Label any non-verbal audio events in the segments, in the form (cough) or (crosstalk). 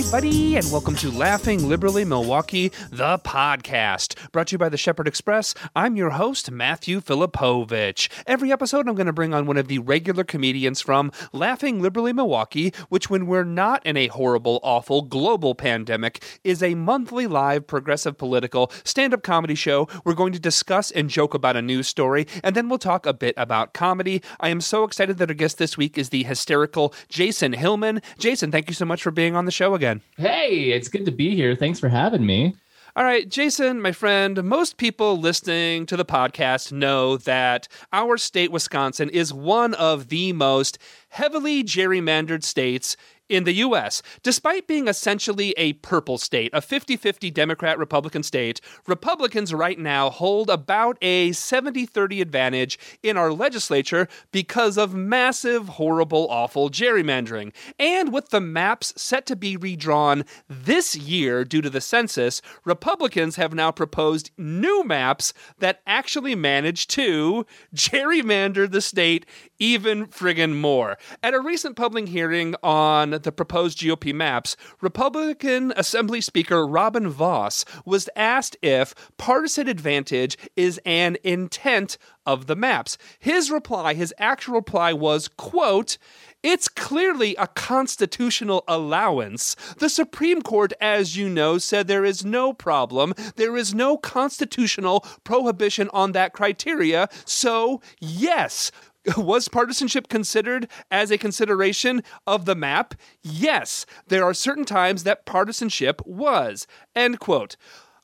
everybody, and welcome to Laughing Liberally Milwaukee, the podcast. Brought to you by the Shepherd Express. I'm your host, Matthew Filipovich. Every episode, I'm going to bring on one of the regular comedians from Laughing Liberally Milwaukee, which, when we're not in a horrible, awful global pandemic, is a monthly live progressive political stand up comedy show. We're going to discuss and joke about a news story, and then we'll talk a bit about comedy. I am so excited that our guest this week is the hysterical Jason Hillman. Jason, thank you so much for being on the show again. Hey, it's good to be here. Thanks for having me. All right, Jason, my friend, most people listening to the podcast know that our state, Wisconsin, is one of the most heavily gerrymandered states in the US. Despite being essentially a purple state, a 50 50 Democrat Republican state, Republicans right now hold about a 70 30 advantage in our legislature because of massive, horrible, awful gerrymandering. And with the maps set to be redrawn this year due to the census, Republicans have now proposed new maps that actually manage to (laughs) gerrymander the state even friggin' more. At a recent public hearing on the proposed GOP maps, Republican Assembly Speaker Robin Vos was asked if partisan advantage is an intent of the maps. His reply, his actual reply was, quote, it's clearly a constitutional allowance. The Supreme Court, as you know, said there is no problem. There is no constitutional prohibition on that criteria. So, yes, was partisanship considered as a consideration of the map? Yes, there are certain times that partisanship was. End quote.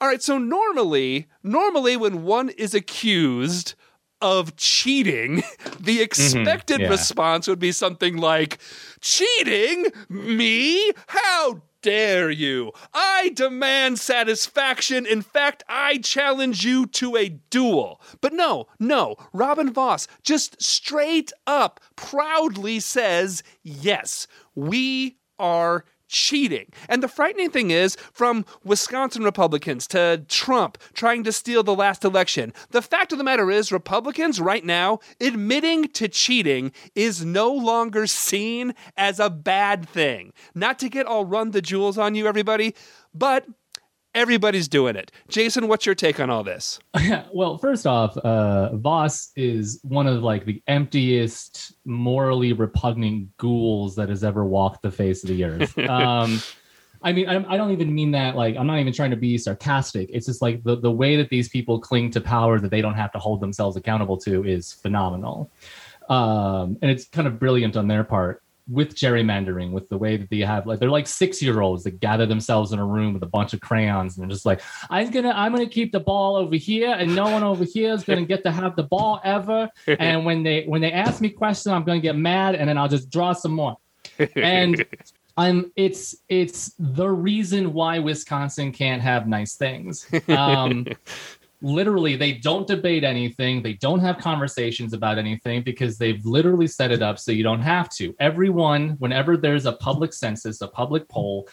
All right, so normally, normally when one is accused of cheating, (laughs) the mm-hmm. expected yeah. response would be something like, Cheating? Me? Dare you? I demand satisfaction. In fact, I challenge you to a duel. But no, no, Robin Vos just straight up proudly says, yes, we are cheating. And the frightening thing is, from Wisconsin Republicans to Trump trying to steal the last election, the fact of the matter is, Republicans right now admitting to cheating is no longer seen as a bad thing. Not to get all run the jewels on you, everybody, but everybody's doing it. Jason, what's your take on all this? (laughs) well, first off, uh, Vos is one of like the emptiest, morally repugnant ghouls that has ever walked the face of the earth. (laughs) Um, I mean, I, I don't even mean that like I'm not even trying to be sarcastic. It's just like the the way that these people cling to power that they don't have to hold themselves accountable to is phenomenal, um, and it's kind of brilliant on their part with gerrymandering, with the way that they have like they're like six year olds that gather themselves in a room with a bunch of crayons and they're just like, I'm gonna I'm gonna keep the ball over here and no one over here is gonna get to have the ball ever. (laughs) And when they when they ask me questions, I'm gonna get mad and then I'll just draw some more. And (laughs) I'm it's it's the reason why Wisconsin can't have nice things. Um (laughs) literally they don't debate anything. They don't have conversations about anything because they've literally set it up so you don't have to. Everyone whenever there's a public census a public poll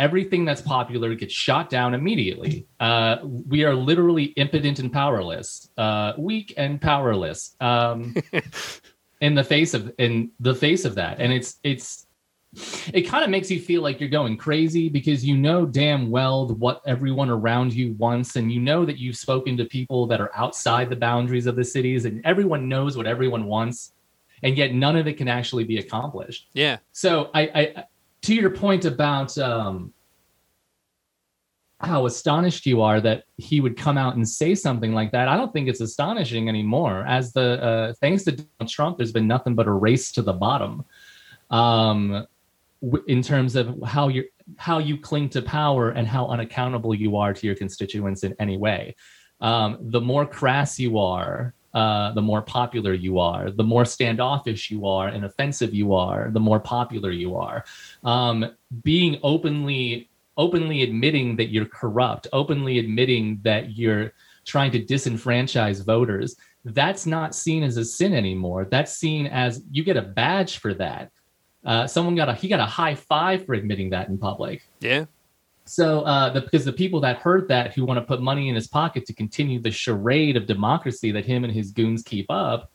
everything that's popular gets shot down immediately. Uh, we are literally impotent and powerless uh, weak and powerless um, (laughs) in the face of in the face of that. And it's it's it kind of makes you feel like you're going crazy because you know damn well what everyone around you wants and you know that you've spoken to people that are outside the boundaries of the cities and everyone knows what everyone wants and yet none of it can actually be accomplished. Yeah. so i, I to your point about um how astonished you are that he would come out and say something like that i don't think it's astonishing anymore. As the uh, thanks to donald trump there's been nothing but a race to the bottom. Um in terms of how you how you cling to power and how unaccountable you are to your constituents in any way. Um, the more crass you are, uh, the more popular you are. The more standoffish you are and offensive you are, the more popular you are. Um, being openly openly admitting that you're corrupt, openly admitting that you're trying to disenfranchise voters, that's not seen as a sin anymore. That's seen as you get a badge for that. Uh, someone got a he got a high five for admitting that in public. Yeah. So uh, the, because the people that heard that who want to put money in his pocket to continue the charade of democracy that him and his goons keep up,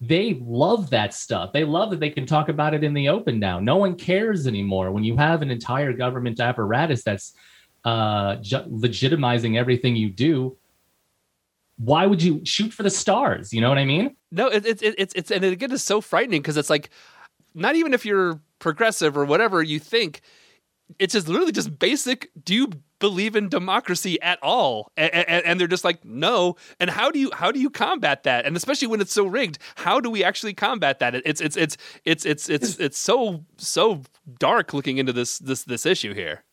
they love that stuff. They love that they can talk about it in the open now. No one cares anymore when you have an entire government apparatus that's uh, ju- legitimizing everything you do. Why would you shoot for the stars? You know what I mean? No, it, it, it, it's it's and it again is so frightening because it's like not even if you're progressive or whatever you think, it's just literally just basic. Do you believe in democracy at all? And, and, and, they're just like, no. And how do you how do you combat that? And especially when it's so rigged, how do we actually combat that? It's it's it's it's it's it's it's so so dark looking into this this this issue here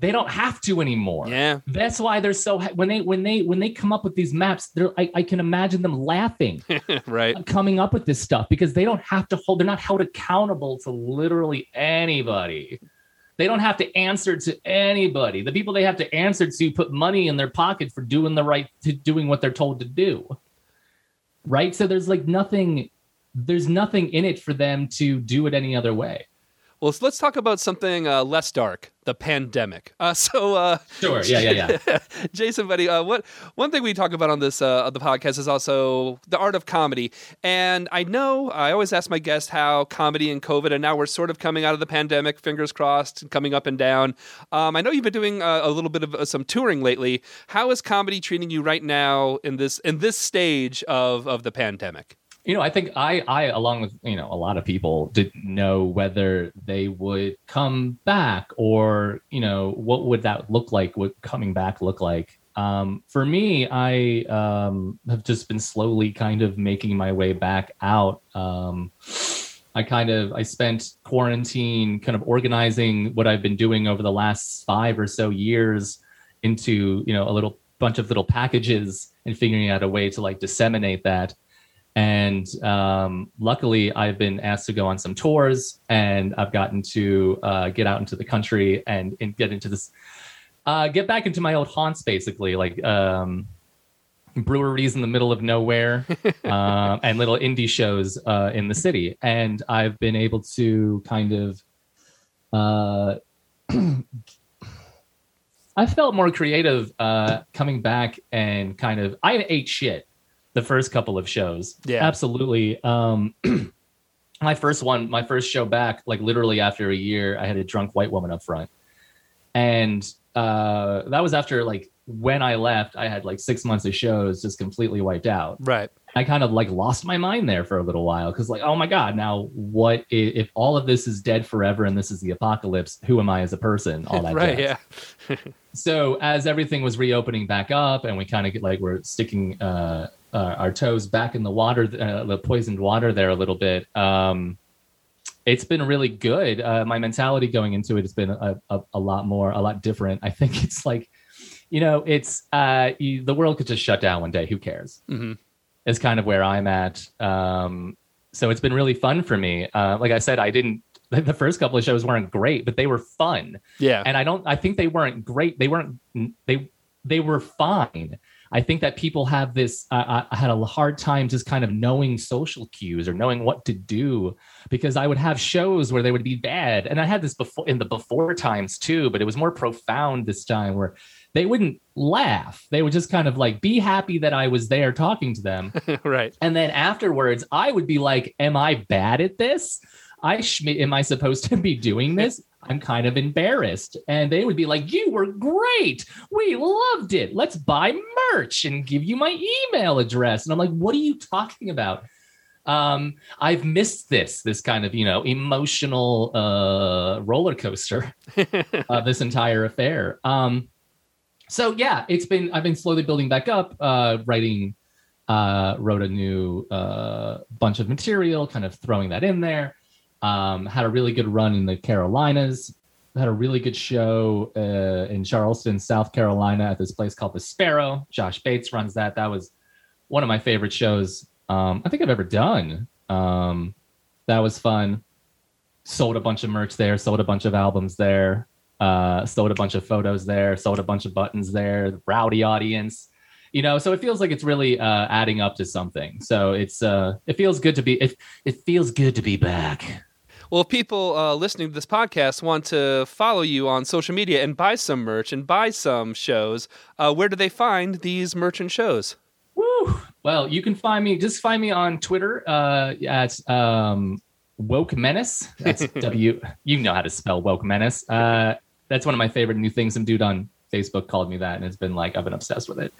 they don't have to anymore. Yeah, that's why they're so when they when they when they come up with these maps, they're I, I can imagine them laughing, (laughs) right, uh, coming up with this stuff because they don't have to hold. They're not held accountable to literally anybody. They don't have to answer to anybody. The people they have to answer to put money in their pocket for doing the right to doing what they're told to do. Right? So there's like nothing there's nothing in it for them to do it any other way. Well, so let's talk about something uh, less dark: the pandemic. Uh, (laughs) so, uh, sure, yeah, yeah, yeah. (laughs) Jason, buddy, uh, what one thing we talk about on this uh, the podcast is also the art of comedy. And I know I always ask my guests how comedy and COVID, and now we're sort of coming out of the pandemic. Fingers crossed, and coming up and down. Um, I know you've been doing uh, a little bit of uh, some touring lately. How is comedy treating you right now in this in this stage of of the pandemic? You know, I think I, I, along with you know a lot of people, didn't know whether they would come back or you know what would that look like? What coming back look like? Um, for me, I um, have just been slowly kind of making my way back out. Um, I kind of I spent quarantine kind of organizing what I've been doing over the last five or so years into you know a little bunch of little packages and figuring out a way to like disseminate that and um, luckily, I've been asked to go on some tours, and I've gotten to uh, get out into the country and, and get into this, uh, get back into my old haunts, basically, like um, breweries in the middle of nowhere uh, (laughs) and little indie shows uh, in the city. And I've been able to kind of. Uh, (clears throat) I felt more creative uh, coming back and kind of I ate shit the first couple of shows. Yeah, absolutely. Um, (clears throat) my first one, my first show back, like literally after a year, I had a drunk white woman up front, and uh, that was after like when I left, I had like six months of shows just completely wiped out. Right. I kind of like lost my mind there for a little while because like, oh my god, now what if, if, all of this is dead forever and this is the apocalypse? Who am I as a person? All that. (laughs) right. Jazz. Yeah. (laughs) so as everything was reopening back up and we kind of get like we're sticking uh, uh, our toes back in the water, uh, the poisoned water there a little bit. Um, it's been really good. Uh, my mentality going into it has been a, a, a, lot more, a lot different. I think (laughs) it's like, you know, it's uh, you, the world could just shut down one day. Who cares? Mm-hmm. Is kind of where I'm at. Um, so it's been really fun for me. Uh, like I said, I didn't. (laughs) The first couple of shows weren't great, but they were fun. Yeah. And I don't. I think they weren't great. They weren't. They they were fine I think that people have this. Uh, I had a hard time just kind of knowing social cues or knowing what to do because I would have shows where they would be bad, and I had this before in the before times too, but it was more profound this time where they wouldn't laugh. They would just kind of like be happy that I was there talking to them, (laughs) right? And then afterwards, I would be like, "Am I bad at this?" I sh- am I supposed to be doing this? I'm kind of embarrassed. And they would be like, You were great. We loved it. Let's buy merch and give you my email address. And I'm like, What are you talking about? Um, I've missed this, this kind of, you know, emotional uh, roller coaster (laughs) of this entire affair. Um, so yeah, it's been, I've been slowly building back up, uh, writing, uh, wrote a new uh, bunch of material, kind of throwing that in there. Um, had a really good run in the Carolinas. Had a really good show uh, in Charleston, South Carolina, at this place called the Sparrow. Josh Bates runs that. That was one of my favorite shows um, I think I've ever done. Um, that was fun. Sold a bunch of merch there. Sold a bunch of albums there. Uh, sold a bunch of photos there. Sold a bunch of buttons there. Rowdy audience you know so it feels like it's really uh, adding up to something so it's uh it feels good to be it, it feels good to be back well, if people uh, listening to this podcast want to follow you on social media and buy some merch and buy some shows, uh, where do they find these merch and shows? Woo! Well, you can find me. Just find me on Twitter uh, at um, woke menace. That's (laughs) W. You know how to spell woke menace. Uh, that's one of my favorite new things. Some dude on Facebook called me that, and it's been like I've been obsessed with it.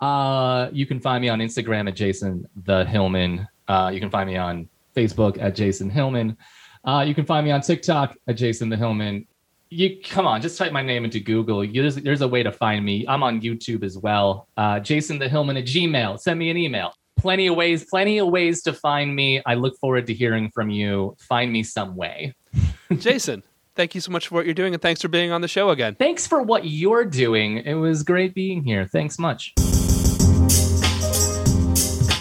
Uh, you can find me on Instagram at Jason the Hillman. Uh, you can find me on Facebook at Jason Hillman. Uh, you can find me on TikTok at Jason the Hillman. You come on, just type my name into Google. You, there's, there's a way to find me. I'm on YouTube as well. Uh, Jason the Hillman at Gmail. Send me an email. Plenty of ways, plenty of ways to find me. I look forward to hearing from you. Find me some way. (laughs) Jason, thank you so much for what you're doing, and thanks for being on the show again. Thanks for what you're doing. It was great being here. Thanks much.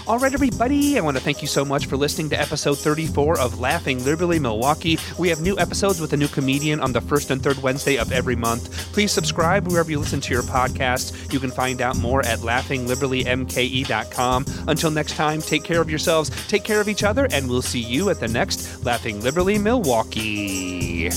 All right, everybody, I want to thank you so much for listening to episode 34 of Laughing Liberally Milwaukee. We have new episodes with a new comedian on the first and third Wednesday of every month. Please subscribe wherever you listen to your podcast. You can find out more at laughingliberallymke.com. Until next time, take care of yourselves, take care of each other, and we'll see you at the next Laughing Liberally Milwaukee.